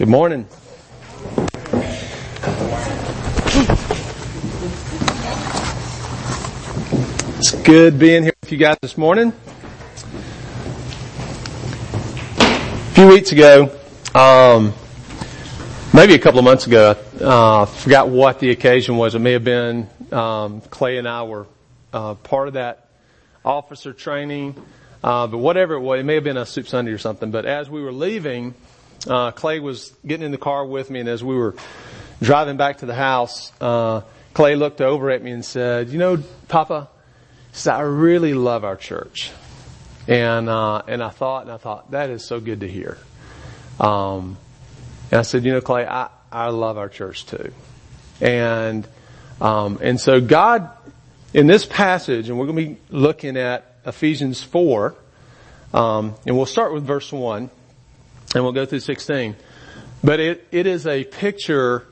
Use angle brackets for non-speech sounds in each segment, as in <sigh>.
Good morning. It's good being here with you guys this morning. A few weeks ago, um, maybe a couple of months ago, uh, forgot what the occasion was. It may have been um, Clay and I were uh, part of that officer training, uh, but whatever it was, it may have been a soup Sunday or something. But as we were leaving, uh, Clay was getting in the car with me, and as we were driving back to the house, uh, Clay looked over at me and said, "You know, Papa, said, I really love our church." And uh, and I thought, and I thought that is so good to hear. Um, and I said, "You know, Clay, I I love our church too." And um, and so God, in this passage, and we're going to be looking at Ephesians four, um, and we'll start with verse one and we'll go through 16. But it, it is a picture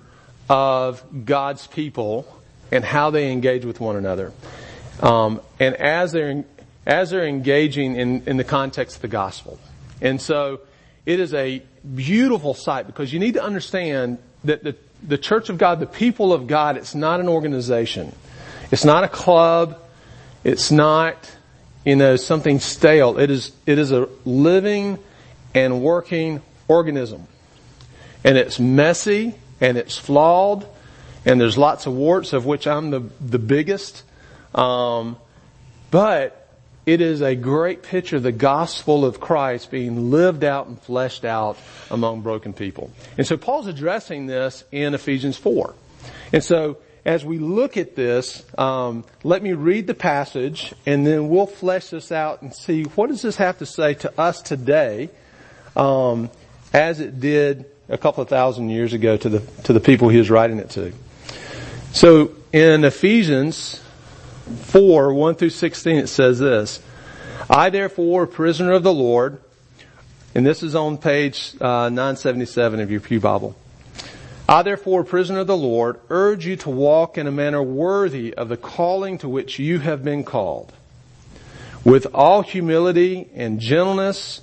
of God's people and how they engage with one another. Um, and as they're, as they're engaging in, in the context of the gospel. And so it is a beautiful sight because you need to understand that the, the church of God, the people of God, it's not an organization. It's not a club. It's not, you know, something stale. It is, it is a living, and working organism. And it's messy and it's flawed and there's lots of warts of which I'm the, the biggest. Um, but it is a great picture of the gospel of Christ being lived out and fleshed out among broken people. And so Paul's addressing this in Ephesians 4. And so as we look at this, um, let me read the passage and then we'll flesh this out and see what does this have to say to us today um, as it did a couple of thousand years ago to the to the people he was writing it to. So in Ephesians four one through sixteen, it says this: "I therefore, prisoner of the Lord." And this is on page uh, 977 of your Pew Bible. I therefore, prisoner of the Lord, urge you to walk in a manner worthy of the calling to which you have been called, with all humility and gentleness,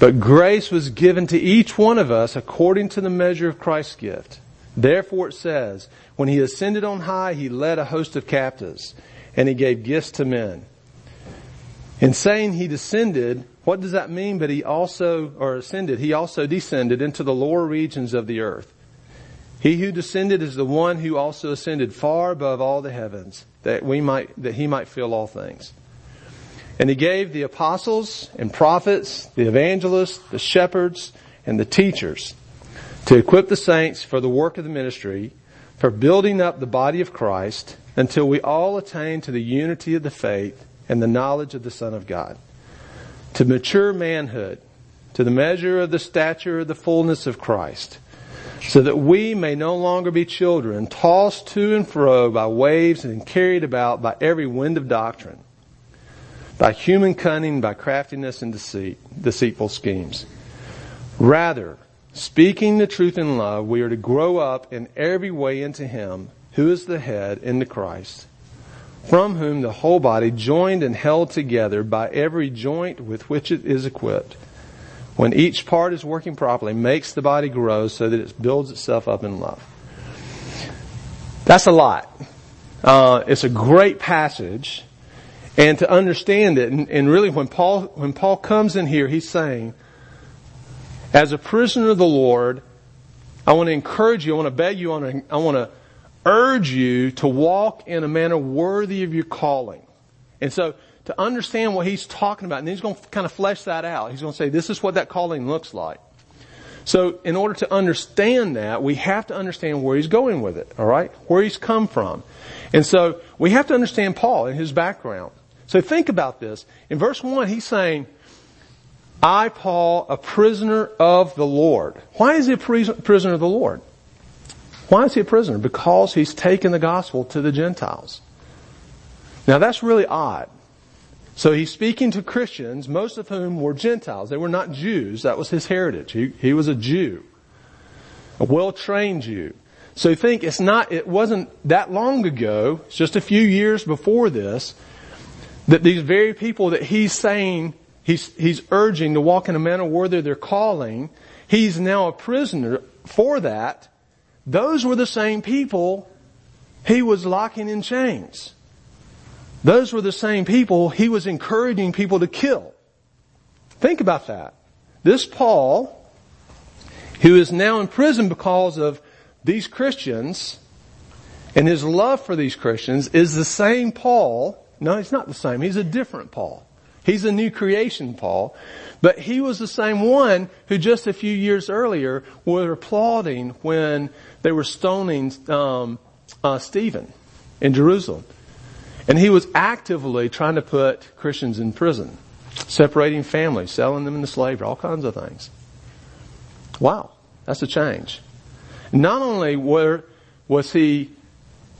But grace was given to each one of us according to the measure of Christ's gift. Therefore it says, when he ascended on high, he led a host of captives and he gave gifts to men. In saying he descended, what does that mean? But he also, or ascended, he also descended into the lower regions of the earth. He who descended is the one who also ascended far above all the heavens, that we might, that he might fill all things. And he gave the apostles and prophets, the evangelists, the shepherds, and the teachers to equip the saints for the work of the ministry, for building up the body of Christ until we all attain to the unity of the faith and the knowledge of the Son of God, to mature manhood, to the measure of the stature of the fullness of Christ, so that we may no longer be children, tossed to and fro by waves and carried about by every wind of doctrine by human cunning, by craftiness and deceit, deceitful schemes. Rather, speaking the truth in love, we are to grow up in every way into Him who is the head, into Christ, from whom the whole body, joined and held together by every joint with which it is equipped, when each part is working properly, makes the body grow so that it builds itself up in love. That's a lot. Uh, it's a great passage and to understand it. And, and, really when Paul, when Paul comes in here, he's saying, as a prisoner of the Lord, I want to encourage you, I want to beg you, to, I want to urge you to walk in a manner worthy of your calling. And so to understand what he's talking about, and he's going to kind of flesh that out. He's going to say, this is what that calling looks like. So in order to understand that, we have to understand where he's going with it, alright? Where he's come from. And so we have to understand Paul and his background. So think about this. In verse 1, he's saying, I, Paul, a prisoner of the Lord. Why is he a prisoner of the Lord? Why is he a prisoner? Because he's taken the gospel to the Gentiles. Now that's really odd. So he's speaking to Christians, most of whom were Gentiles. They were not Jews. That was his heritage. He, he was a Jew. A well-trained Jew. So think it's not, it wasn't that long ago, it's just a few years before this, that these very people that he's saying, he's, he's urging to walk in a manner worthy of their calling, he's now a prisoner for that. Those were the same people he was locking in chains. Those were the same people he was encouraging people to kill. Think about that. This Paul, who is now in prison because of these Christians and his love for these Christians is the same Paul. No, he's not the same. He's a different Paul. He's a new creation Paul. But he was the same one who just a few years earlier were applauding when they were stoning um, uh, Stephen in Jerusalem. And he was actively trying to put Christians in prison, separating families, selling them into slavery, all kinds of things. Wow, that's a change. Not only were, was he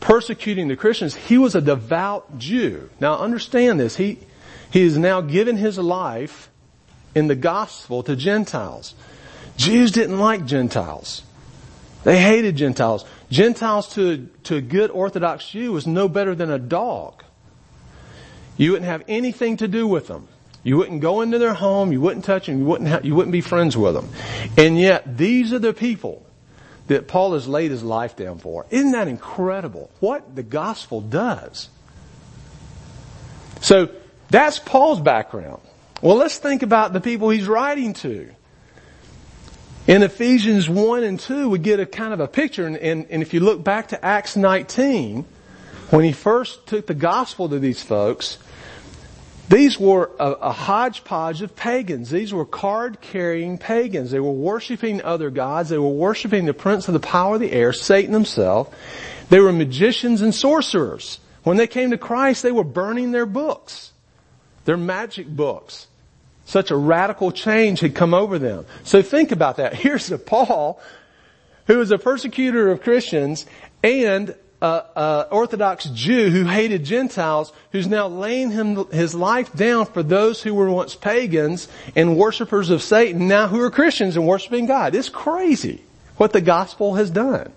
persecuting the Christians, he was a devout Jew. Now understand this, he, he has now given his life in the gospel to Gentiles. Jews didn't like Gentiles. They hated Gentiles. Gentiles to, to a good Orthodox Jew was no better than a dog. You wouldn't have anything to do with them. You wouldn't go into their home. You wouldn't touch them. You wouldn't, have, you wouldn't be friends with them. And yet, these are the people that Paul has laid his life down for. Isn't that incredible? What the gospel does. So, that's Paul's background. Well, let's think about the people he's writing to. In Ephesians 1 and 2, we get a kind of a picture, and, and, and if you look back to Acts 19, when he first took the gospel to these folks, these were a, a, hodgepodge of pagans. These were card carrying pagans. They were worshiping other gods. They were worshiping the prince of the power of the air, Satan himself. They were magicians and sorcerers. When they came to Christ, they were burning their books, their magic books. Such a radical change had come over them. So think about that. <laughs> Here's a Paul, who was a persecutor of Christians and uh, Orthodox Jew who hated Gentiles, who's now laying him, his life down for those who were once pagans and worshippers of Satan, now who are Christians and worshiping God. It's crazy what the gospel has done.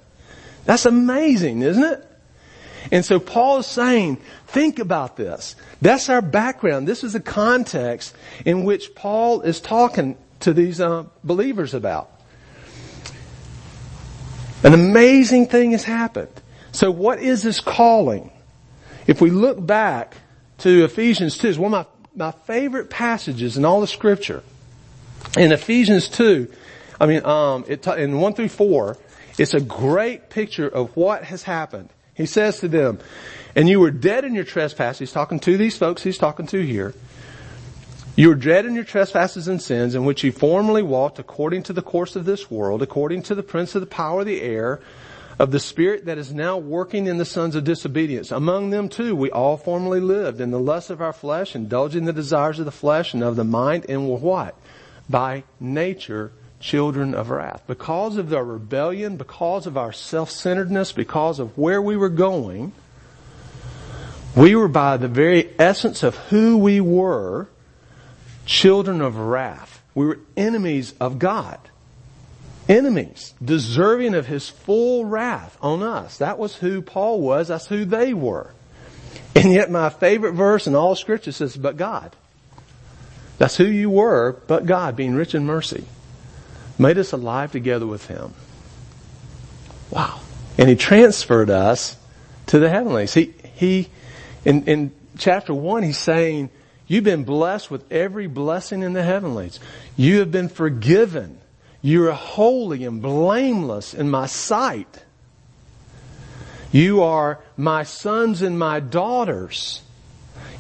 That's amazing, isn't it? And so Paul is saying, think about this. That's our background. This is the context in which Paul is talking to these uh, believers about. An amazing thing has happened. So what is this calling? If we look back to Ephesians 2, it's one of my, my favorite passages in all the scripture. In Ephesians 2, I mean, um, it, in 1 through 4, it's a great picture of what has happened. He says to them, and you were dead in your trespasses, he's talking to these folks he's talking to here. You were dead in your trespasses and sins in which you formerly walked according to the course of this world, according to the prince of the power of the air, of the spirit that is now working in the sons of disobedience. Among them too, we all formerly lived in the lust of our flesh, indulging the desires of the flesh and of the mind, and were what? By nature, children of wrath. Because of our rebellion, because of our self-centeredness, because of where we were going, we were by the very essence of who we were, children of wrath. We were enemies of God enemies, deserving of his full wrath on us. That was who Paul was. That's who they were. And yet my favorite verse in all scripture says, but God. That's who you were, but God, being rich in mercy, made us alive together with him. Wow. And he transferred us to the heavenlies. He, he, in, in chapter one, he's saying, you've been blessed with every blessing in the heavenlies. You have been forgiven you are holy and blameless in my sight. You are my sons and my daughters.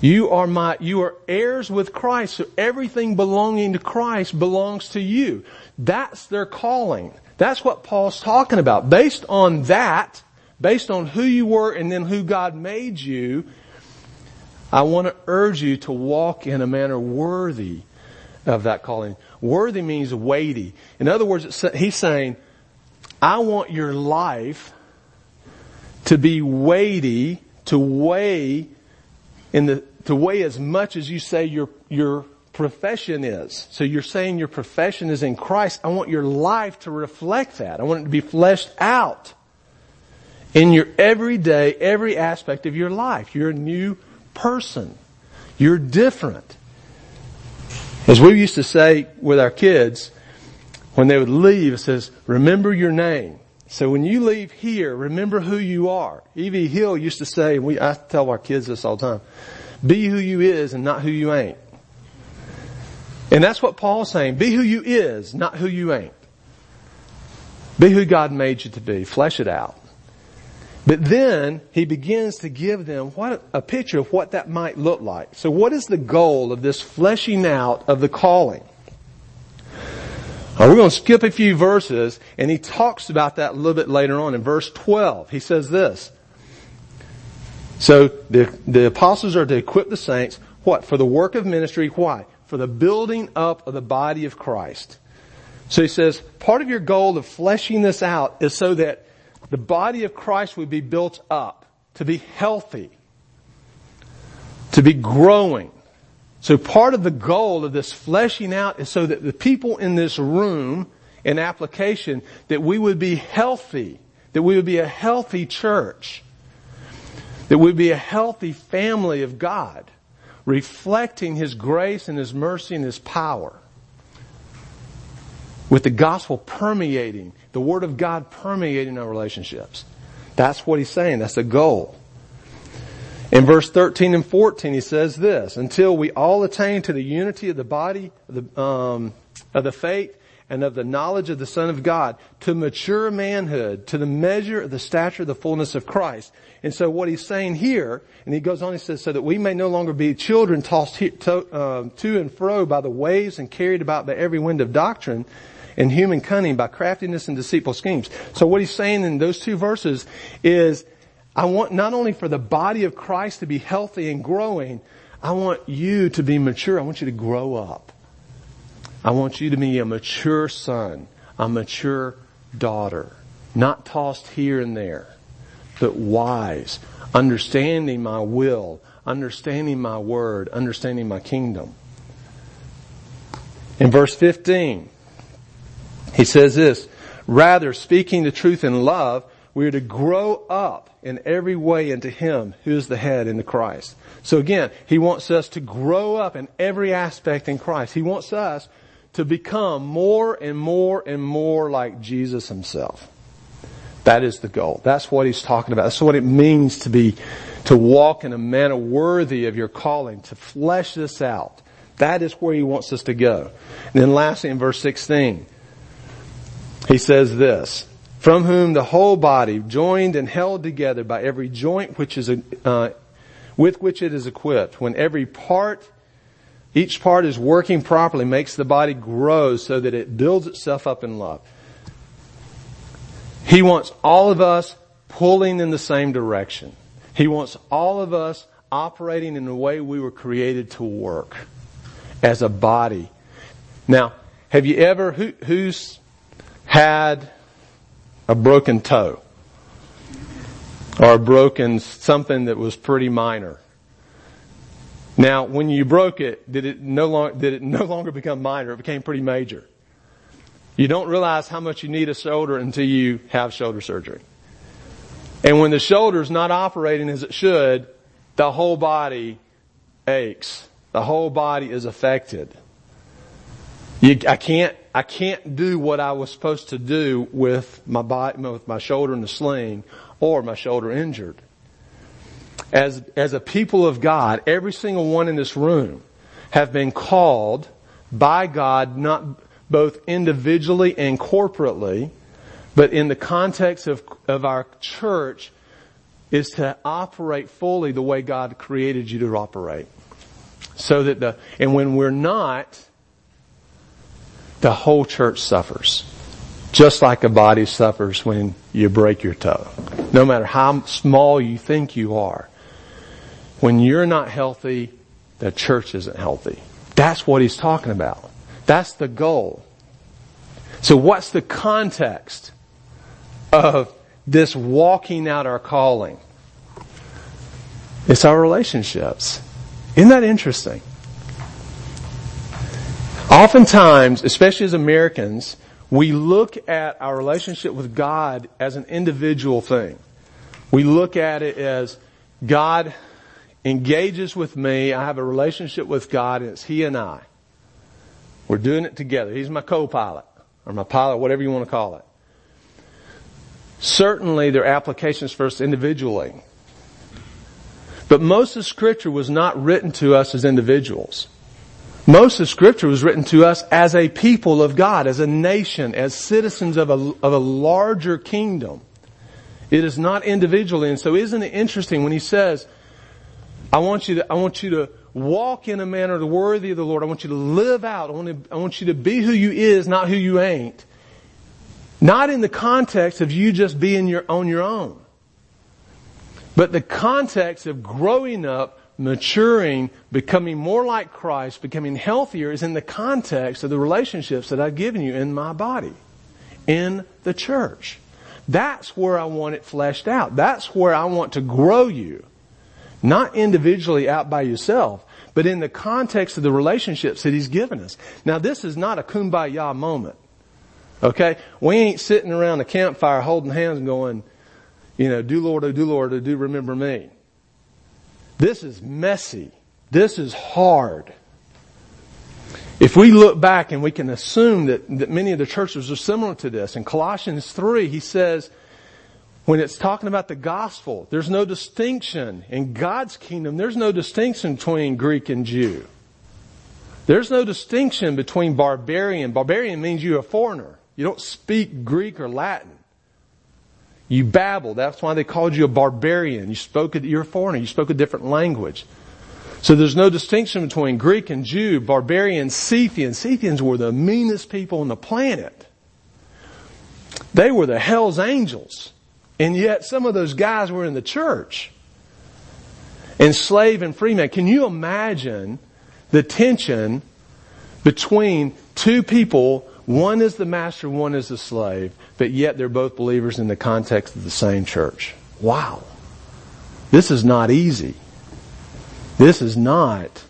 You are my, you are heirs with Christ, so everything belonging to Christ belongs to you. That's their calling. That's what Paul's talking about. Based on that, based on who you were and then who God made you, I want to urge you to walk in a manner worthy of that calling. Worthy means weighty. In other words, he's saying, I want your life to be weighty, to weigh in the, to weigh as much as you say your, your profession is. So you're saying your profession is in Christ. I want your life to reflect that. I want it to be fleshed out in your everyday, every aspect of your life. You're a new person. You're different. As we used to say with our kids, when they would leave, it says, remember your name. So when you leave here, remember who you are. Evie Hill used to say, we, I tell our kids this all the time, be who you is and not who you ain't. And that's what Paul's saying. Be who you is, not who you ain't. Be who God made you to be. Flesh it out. But then he begins to give them what a picture of what that might look like. So what is the goal of this fleshing out of the calling? Now we're going to skip a few verses and he talks about that a little bit later on in verse 12. He says this. So the, the apostles are to equip the saints, what? For the work of ministry. Why? For the building up of the body of Christ. So he says, part of your goal of fleshing this out is so that the body of Christ would be built up, to be healthy, to be growing. So part of the goal of this fleshing out is so that the people in this room, in application, that we would be healthy, that we would be a healthy church, that we would be a healthy family of God, reflecting His grace and His mercy and His power. With the gospel permeating, the Word of God permeating our relationships. That's what He's saying. That's the goal. In verse 13 and 14, he says this, until we all attain to the unity of the body, of the, um, of the faith, and of the knowledge of the Son of God, to mature manhood, to the measure of the stature of the fullness of Christ. And so what he's saying here, and he goes on, he says, so that we may no longer be children tossed to, uh, to and fro by the waves and carried about by every wind of doctrine and human cunning by craftiness and deceitful schemes. So what he's saying in those two verses is I want not only for the body of Christ to be healthy and growing, I want you to be mature. I want you to grow up. I want you to be a mature son, a mature daughter, not tossed here and there, but wise, understanding my will, understanding my word, understanding my kingdom. In verse 15, he says this, rather speaking the truth in love, we are to grow up in every way into Him who is the head in the Christ. So again, He wants us to grow up in every aspect in Christ. He wants us to become more and more and more like Jesus Himself. That is the goal. That's what He's talking about. That's what it means to be, to walk in a manner worthy of your calling, to flesh this out. That is where He wants us to go. And then lastly in verse 16, He says this, from whom the whole body, joined and held together by every joint which is, uh, with which it is equipped, when every part, each part is working properly, makes the body grow so that it builds itself up in love. He wants all of us pulling in the same direction. He wants all of us operating in the way we were created to work as a body. Now, have you ever, who, who's had a broken toe or a broken something that was pretty minor. Now, when you broke it, did it no longer, did it <laughs> no longer become minor? It became pretty major. You don't realize how much you need a shoulder until you have shoulder surgery. And when the shoulder's not operating as it should, the whole body aches. The whole body is affected. You, I can't, I can't do what I was supposed to do with my body, with my shoulder in the sling or my shoulder injured. As, as a people of God, every single one in this room have been called by God, not both individually and corporately, but in the context of, of our church, is to operate fully the way God created you to operate. So that the, and when we're not, the whole church suffers. Just like a body suffers when you break your toe. No matter how small you think you are. When you're not healthy, the church isn't healthy. That's what he's talking about. That's the goal. So what's the context of this walking out our calling? It's our relationships. Isn't that interesting? Oftentimes, especially as Americans, we look at our relationship with God as an individual thing. We look at it as God engages with me. I have a relationship with God and it's He and I. We're doing it together. He's my co-pilot or my pilot, whatever you want to call it. Certainly there are applications for us individually. But most of scripture was not written to us as individuals. Most of scripture was written to us as a people of God, as a nation, as citizens of a, of a larger kingdom. It is not individually. And so isn't it interesting when he says, I want you to, I want you to walk in a manner worthy of the Lord. I want you to live out. I want, to, I want you to be who you is, not who you ain't. Not in the context of you just being your, on your own. But the context of growing up maturing, becoming more like Christ, becoming healthier is in the context of the relationships that I've given you in my body, in the church. That's where I want it fleshed out. That's where I want to grow you. Not individually out by yourself, but in the context of the relationships that He's given us. Now this is not a kumbaya moment. Okay? We ain't sitting around a campfire holding hands and going, you know, do Lord, oh do Lord, oh do remember me. This is messy. This is hard. If we look back and we can assume that, that many of the churches are similar to this, in Colossians 3, he says, when it's talking about the gospel, there's no distinction. In God's kingdom, there's no distinction between Greek and Jew. There's no distinction between barbarian. Barbarian means you're a foreigner. You don't speak Greek or Latin. You babbled. That's why they called you a barbarian. You spoke, you're a foreigner. You spoke a different language. So there's no distinction between Greek and Jew, barbarian, Scythian. Scythians were the meanest people on the planet. They were the hell's angels. And yet some of those guys were in the church. And slave and free man. Can you imagine the tension between two people one is the master, one is the slave, but yet they're both believers in the context of the same church. Wow. This is not easy. This is not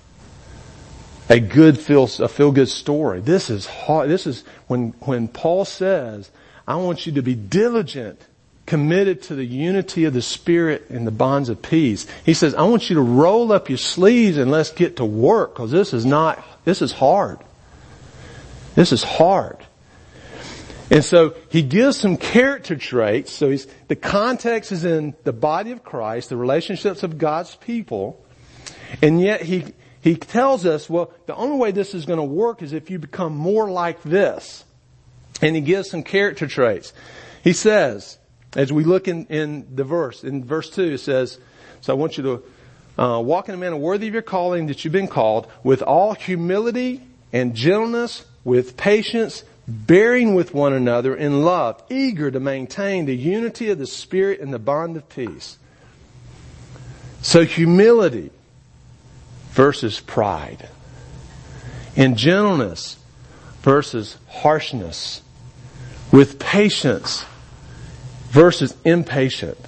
a good feel, a feel good story. This is hard. This is when, when Paul says, I want you to be diligent, committed to the unity of the Spirit and the bonds of peace. He says, I want you to roll up your sleeves and let's get to work because this is not, this is hard. This is hard. And so he gives some character traits. So he's, the context is in the body of Christ, the relationships of God's people. And yet he, he tells us, well, the only way this is going to work is if you become more like this. And he gives some character traits. He says, as we look in, in the verse, in verse 2, it says, so I want you to uh, walk in a manner worthy of your calling that you've been called, with all humility and gentleness, with patience, bearing with one another in love, eager to maintain the unity of the Spirit and the bond of peace. So humility versus pride. And gentleness versus harshness. With patience versus impatient.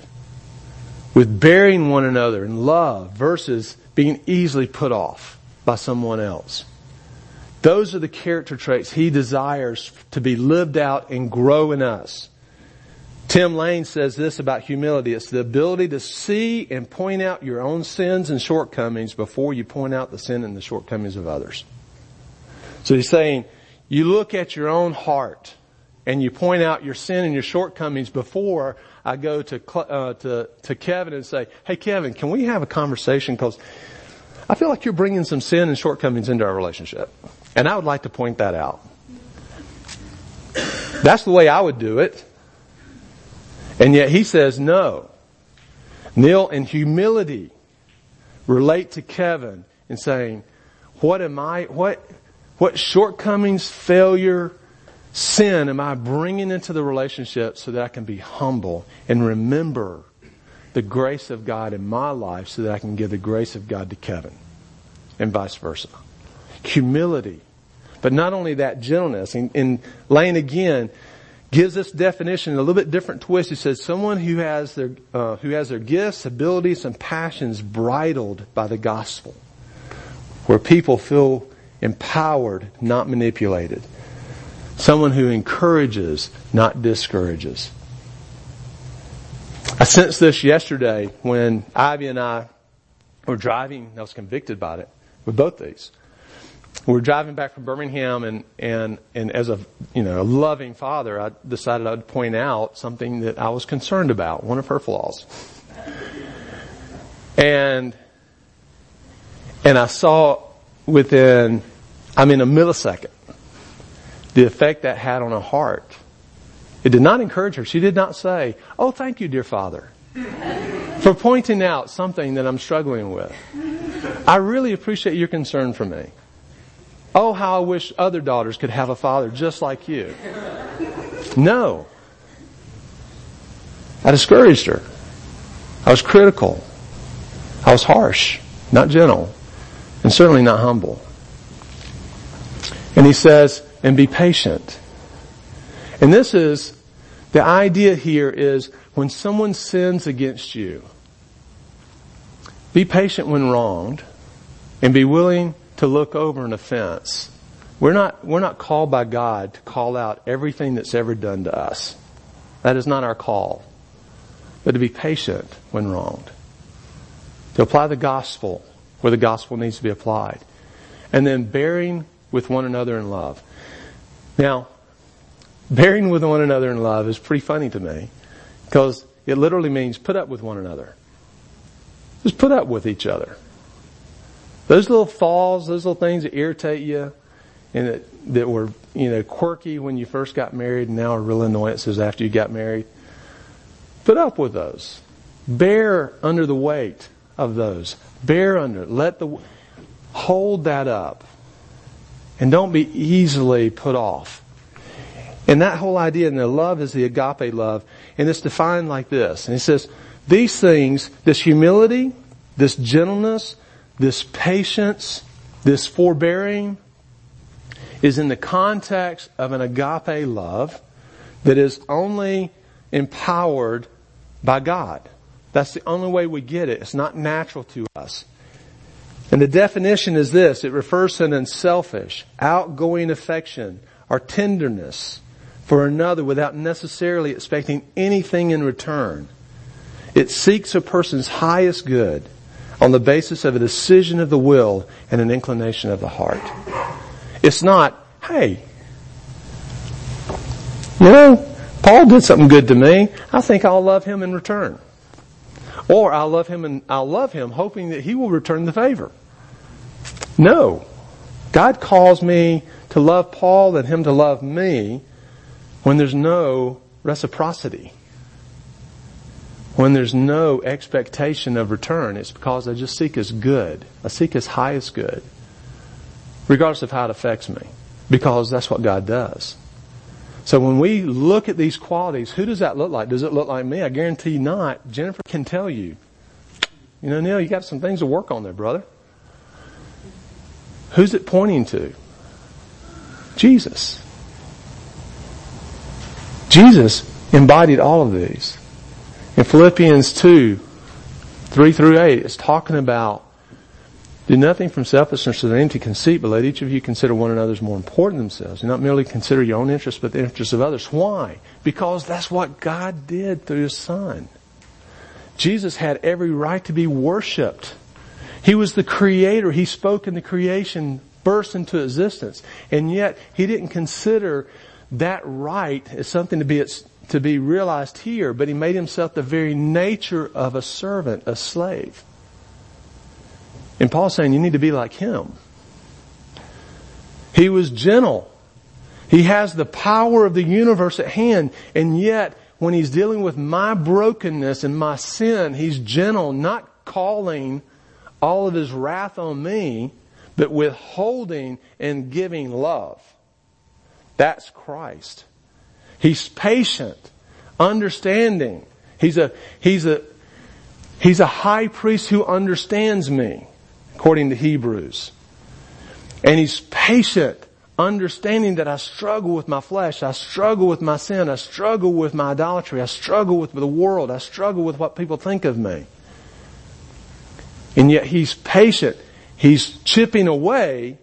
With bearing one another in love versus being easily put off by someone else. Those are the character traits he desires to be lived out and grow in us. Tim Lane says this about humility. It's the ability to see and point out your own sins and shortcomings before you point out the sin and the shortcomings of others. So he's saying, you look at your own heart and you point out your sin and your shortcomings before I go to, uh, to, to Kevin and say, hey Kevin, can we have a conversation? Cause I feel like you're bringing some sin and shortcomings into our relationship. And I would like to point that out. That's the way I would do it. And yet he says no. Neil, in humility, relate to Kevin in saying, what am I, what, what shortcomings, failure, sin am I bringing into the relationship so that I can be humble and remember the grace of God in my life so that I can give the grace of God to Kevin and vice versa. Humility. But not only that gentleness, and, and Lane again gives this definition a little bit different twist. He says someone who has their, uh, who has their gifts, abilities, and passions bridled by the gospel. Where people feel empowered, not manipulated. Someone who encourages, not discourages. I sensed this yesterday when Ivy and I were driving. I was convicted by it with both these. We were driving back from Birmingham, and and and as a you know a loving father, I decided I'd point out something that I was concerned about, one of her flaws. And and I saw within, I mean, a millisecond, the effect that had on her heart. It did not encourage her. She did not say, Oh, thank you, dear Father, for pointing out something that I'm struggling with. I really appreciate your concern for me. Oh, how I wish other daughters could have a father just like you. No. I discouraged her. I was critical. I was harsh, not gentle, and certainly not humble. And he says, and be patient. And this is, the idea here is when someone sins against you, be patient when wronged and be willing to look over an offense. We're not, we're not called by God to call out everything that's ever done to us. That is not our call. But to be patient when wronged. To apply the gospel where the gospel needs to be applied. And then bearing with one another in love. Now, bearing with one another in love is pretty funny to me because it literally means put up with one another. Just put up with each other. Those little falls, those little things that irritate you and that, that were, you know, quirky when you first got married and now are real annoyances after you got married. Put up with those. Bear under the weight of those. Bear under. Let the, hold that up. And don't be easily put off. And that whole idea, and the love is the agape love, and it's defined like this. And he says, these things, this humility, this gentleness, this patience, this forbearing, is in the context of an agape love that is only empowered by God. That's the only way we get it. It's not natural to us. And the definition is this. It refers to an unselfish, outgoing affection or tenderness for another without necessarily expecting anything in return. It seeks a person's highest good on the basis of a decision of the will and an inclination of the heart. It's not, hey, you know, Paul did something good to me. I think I'll love him in return. Or I'll love him and I'll love him hoping that he will return the favor. No. God calls me to love Paul and him to love me when there's no reciprocity. When there's no expectation of return, it's because I just seek his good. I seek his highest good. Regardless of how it affects me. Because that's what God does. So when we look at these qualities, who does that look like? Does it look like me? I guarantee not. Jennifer can tell you. You know, Neil, you got some things to work on there, brother. Who's it pointing to? Jesus. Jesus embodied all of these. In Philippians 2, 3 through 8, it's talking about do nothing from selfishness or empty conceit, but let each of you consider one another as more important than themselves. Do not merely consider your own interests, but the interests of others. Why? Because that's what God did through His Son. Jesus had every right to be worshiped. He was the creator. He spoke in the creation, burst into existence. And yet, He didn't consider that right as something to be, to be realized here, but He made Himself the very nature of a servant, a slave. And Paul's saying you need to be like him. He was gentle. He has the power of the universe at hand, and yet when he's dealing with my brokenness and my sin, he's gentle, not calling all of his wrath on me, but withholding and giving love. That's Christ. He's patient, understanding. He's a, he's a, he's a high priest who understands me according to Hebrews. And he's patient, understanding that I struggle with my flesh, I struggle with my sin, I struggle with my idolatry, I struggle with the world, I struggle with what people think of me. And yet he's patient. He's chipping away,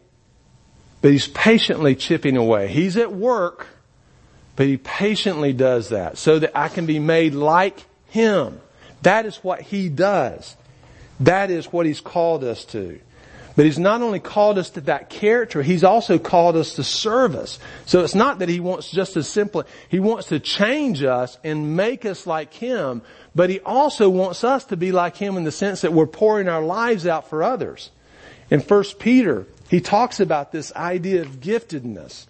but he's patiently chipping away. He's at work, but he patiently does that so that I can be made like him. That is what he does. That is what he's called us to. But he's not only called us to that character, he's also called us to service. So it's not that he wants just as simply, he wants to change us and make us like him, but he also wants us to be like him in the sense that we're pouring our lives out for others. In 1 Peter, he talks about this idea of giftedness.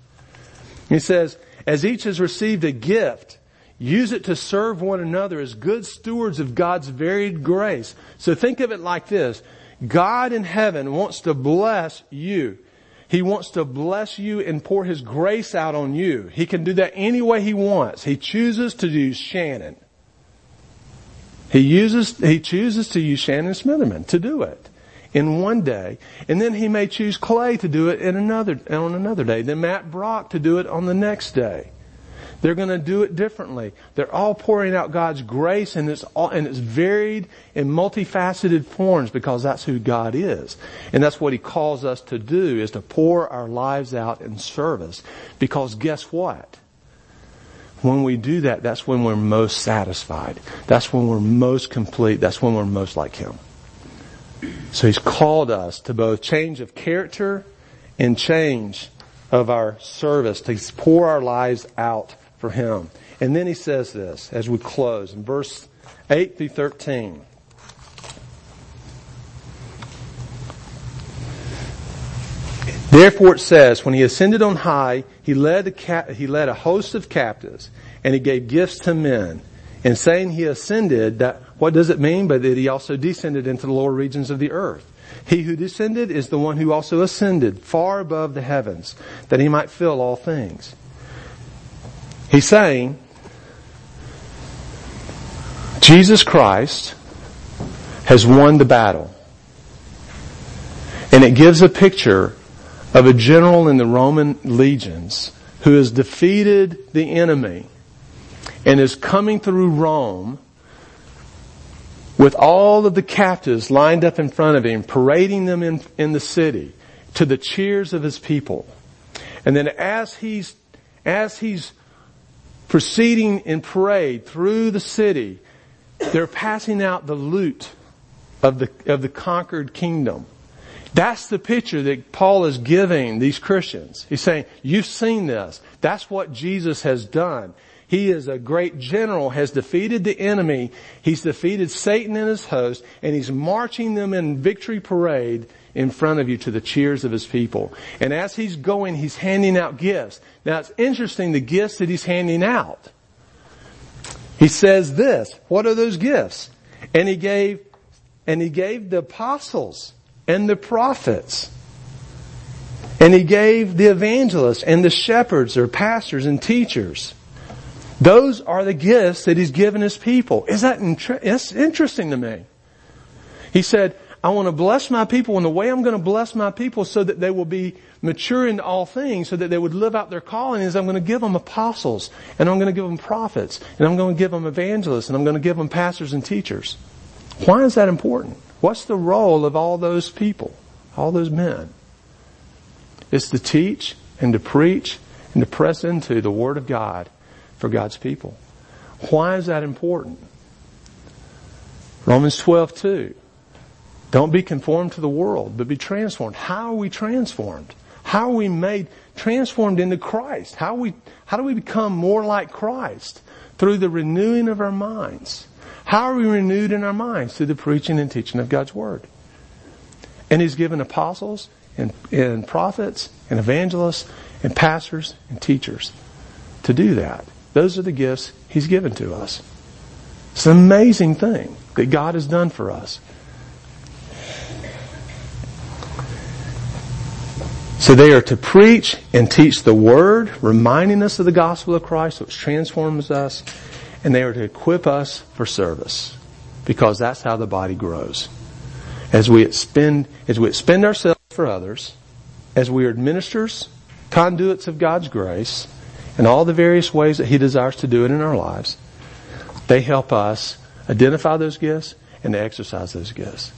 He says, as each has received a gift, use it to serve one another as good stewards of God's varied grace. So think of it like this. God in heaven wants to bless you. He wants to bless you and pour His grace out on you. He can do that any way He wants. He chooses to use Shannon. He uses, He chooses to use Shannon Smitherman to do it in one day. And then He may choose Clay to do it in another, on another day. Then Matt Brock to do it on the next day. They're going to do it differently. They're all pouring out God's grace and it's all, and it's varied in multifaceted forms because that's who God is. And that's what He calls us to do is to pour our lives out in service. Because guess what? When we do that, that's when we're most satisfied. That's when we're most complete. That's when we're most like Him. So He's called us to both change of character and change of our service, to pour our lives out for him. And then he says this as we close in verse 8 through 13. Therefore it says, when he ascended on high, he led, a ca- he led a host of captives and he gave gifts to men. And saying he ascended, that, what does it mean? But that he also descended into the lower regions of the earth. He who descended is the one who also ascended far above the heavens, that he might fill all things. He's saying, Jesus Christ has won the battle. And it gives a picture of a general in the Roman legions who has defeated the enemy and is coming through Rome with all of the captives lined up in front of him, parading them in, in the city to the cheers of his people. And then as he's, as he's proceeding in parade through the city, they're passing out the loot of the, of the conquered kingdom. That's the picture that Paul is giving these Christians. He's saying, you've seen this. That's what Jesus has done. He is a great general, has defeated the enemy. He's defeated Satan and his host, and he's marching them in victory parade in front of you to the cheers of his people. And as he's going, he's handing out gifts. Now it's interesting the gifts that he's handing out. He says this, what are those gifts? And he gave, and he gave the apostles and the prophets. And he gave the evangelists and the shepherds or pastors and teachers. Those are the gifts that he's given his people. Is that interesting to me? He said, I want to bless my people and the way I'm going to bless my people so that they will be mature in all things so that they would live out their calling is I'm going to give them apostles and I'm going to give them prophets and I'm going to give them evangelists and I'm going to give them pastors and teachers. Why is that important? What's the role of all those people, all those men? It's to teach and to preach and to press into the Word of God for God's people. Why is that important? Romans 12, 2. Don't be conformed to the world, but be transformed. How are we transformed? How are we made transformed into Christ? How we, how do we become more like Christ? Through the renewing of our minds. How are we renewed in our minds? Through the preaching and teaching of God's Word. And He's given apostles and, and prophets and evangelists and pastors and teachers to do that. Those are the gifts He's given to us. It's an amazing thing that God has done for us. So they are to preach and teach the word, reminding us of the gospel of Christ, which transforms us, and they are to equip us for service, because that's how the body grows. As we expend, as we expend ourselves for others, as we are ministers conduits of God's grace in all the various ways that He desires to do it in our lives. They help us identify those gifts and to exercise those gifts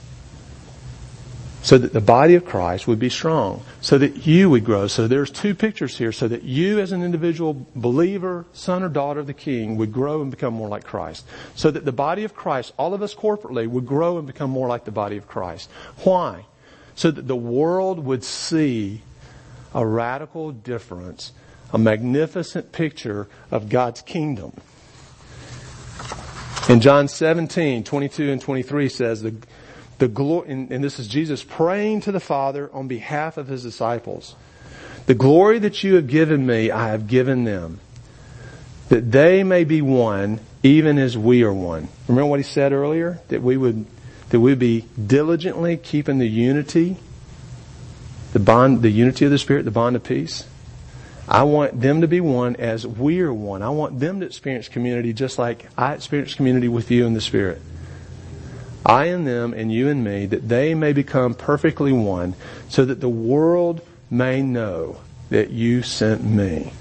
so that the body of Christ would be strong, so that you would grow. So there's two pictures here, so that you as an individual believer, son or daughter of the King, would grow and become more like Christ. So that the body of Christ, all of us corporately, would grow and become more like the body of Christ. Why? So that the world would see a radical difference, a magnificent picture of God's kingdom. In John 17, 22 and 23 says, the, the glory, and, and this is Jesus praying to the Father on behalf of his disciples. The glory that you have given me, I have given them, that they may be one, even as we are one. Remember what he said earlier? That we would, that we be diligently keeping the unity, the bond, the unity of the Spirit, the bond of peace. I want them to be one as we are one. I want them to experience community just like I experience community with you in the Spirit. I and them and you and me, that they may become perfectly one, so that the world may know that you sent me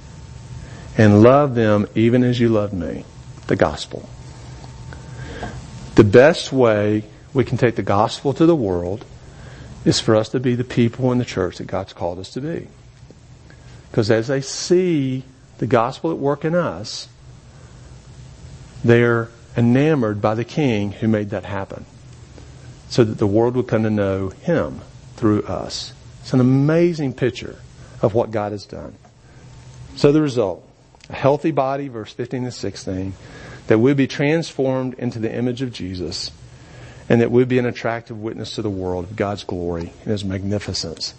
and love them even as you loved me. The gospel. The best way we can take the gospel to the world is for us to be the people in the church that God's called us to be. Because as they see the gospel at work in us, they're enamored by the king who made that happen so that the world would come to know him through us. It's an amazing picture of what God has done. So the result, a healthy body, verse 15 to 16, that we be transformed into the image of Jesus and that we be an attractive witness to the world of God's glory and His magnificence.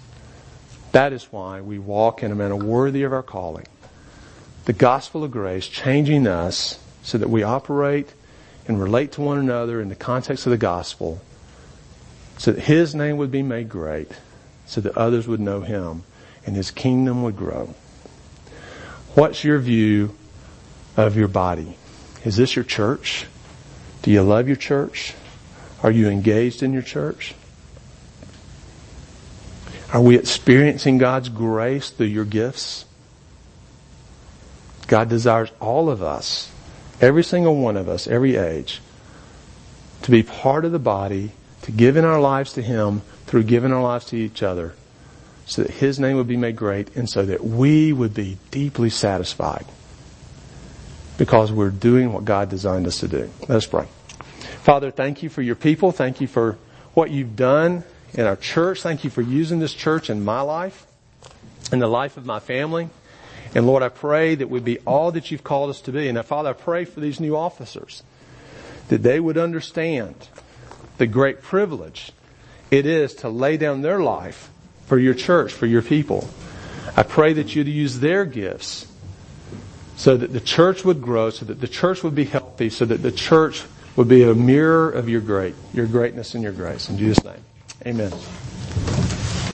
That is why we walk in a manner worthy of our calling. The gospel of grace changing us so that we operate and relate to one another in the context of the gospel so that his name would be made great, so that others would know him and his kingdom would grow. What's your view of your body? Is this your church? Do you love your church? Are you engaged in your church? Are we experiencing God's grace through your gifts? God desires all of us, every single one of us, every age, to be part of the body to give in our lives to Him through giving our lives to each other so that His name would be made great and so that we would be deeply satisfied because we're doing what God designed us to do. Let us pray. Father, thank you for your people. Thank you for what you've done in our church. Thank you for using this church in my life and the life of my family. And Lord, I pray that we be all that you've called us to be. And Father, I pray for these new officers that they would understand the great privilege it is to lay down their life for your church, for your people. I pray that you'd use their gifts so that the church would grow, so that the church would be healthy, so that the church would be a mirror of your great, your greatness and your grace. In Jesus' name. Amen.